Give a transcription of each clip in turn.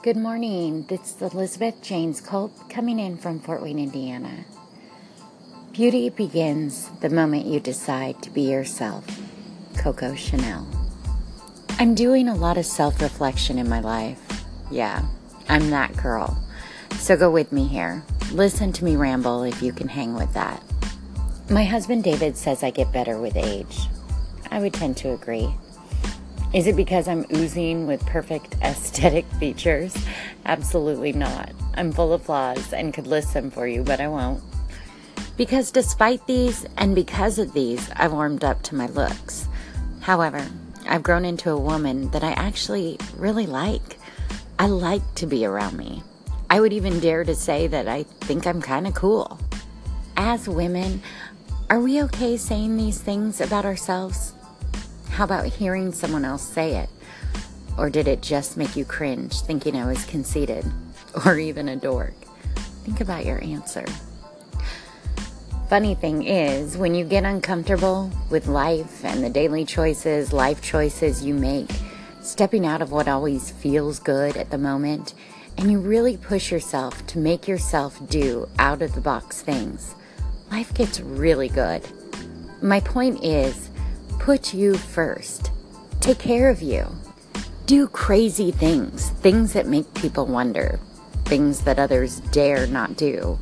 Good morning. This is Elizabeth James Culp coming in from Fort Wayne, Indiana. Beauty begins the moment you decide to be yourself. Coco Chanel. I'm doing a lot of self reflection in my life. Yeah, I'm that girl. So go with me here. Listen to me ramble if you can hang with that. My husband David says I get better with age. I would tend to agree. Is it because I'm oozing with perfect aesthetic features? Absolutely not. I'm full of flaws and could list them for you, but I won't. Because despite these and because of these, I've warmed up to my looks. However, I've grown into a woman that I actually really like. I like to be around me. I would even dare to say that I think I'm kind of cool. As women, are we okay saying these things about ourselves? How about hearing someone else say it? Or did it just make you cringe thinking I was conceited or even a dork? Think about your answer. Funny thing is, when you get uncomfortable with life and the daily choices, life choices you make, stepping out of what always feels good at the moment, and you really push yourself to make yourself do out of the box things, life gets really good. My point is, Put you first. Take care of you. Do crazy things, things that make people wonder, things that others dare not do.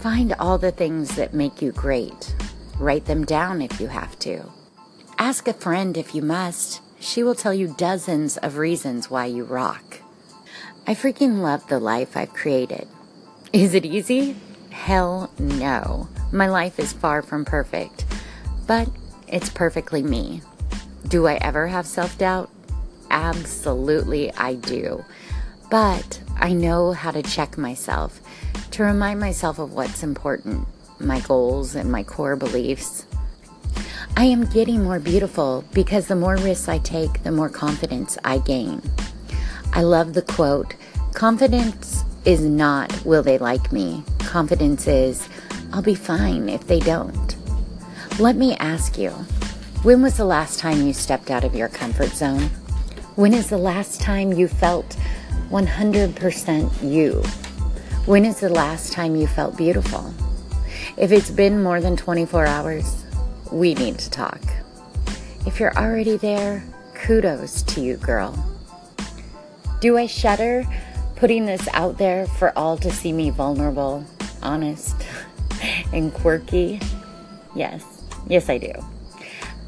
Find all the things that make you great. Write them down if you have to. Ask a friend if you must. She will tell you dozens of reasons why you rock. I freaking love the life I've created. Is it easy? Hell no. My life is far from perfect. But it's perfectly me. Do I ever have self doubt? Absolutely, I do. But I know how to check myself, to remind myself of what's important, my goals, and my core beliefs. I am getting more beautiful because the more risks I take, the more confidence I gain. I love the quote Confidence is not, will they like me? Confidence is, I'll be fine if they don't. Let me ask you, when was the last time you stepped out of your comfort zone? When is the last time you felt 100% you? When is the last time you felt beautiful? If it's been more than 24 hours, we need to talk. If you're already there, kudos to you, girl. Do I shudder putting this out there for all to see me vulnerable, honest, and quirky? Yes. Yes, I do.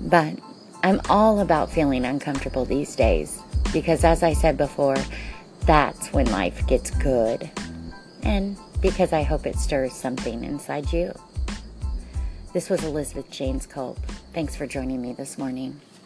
But I'm all about feeling uncomfortable these days because, as I said before, that's when life gets good. And because I hope it stirs something inside you. This was Elizabeth James Culp. Thanks for joining me this morning.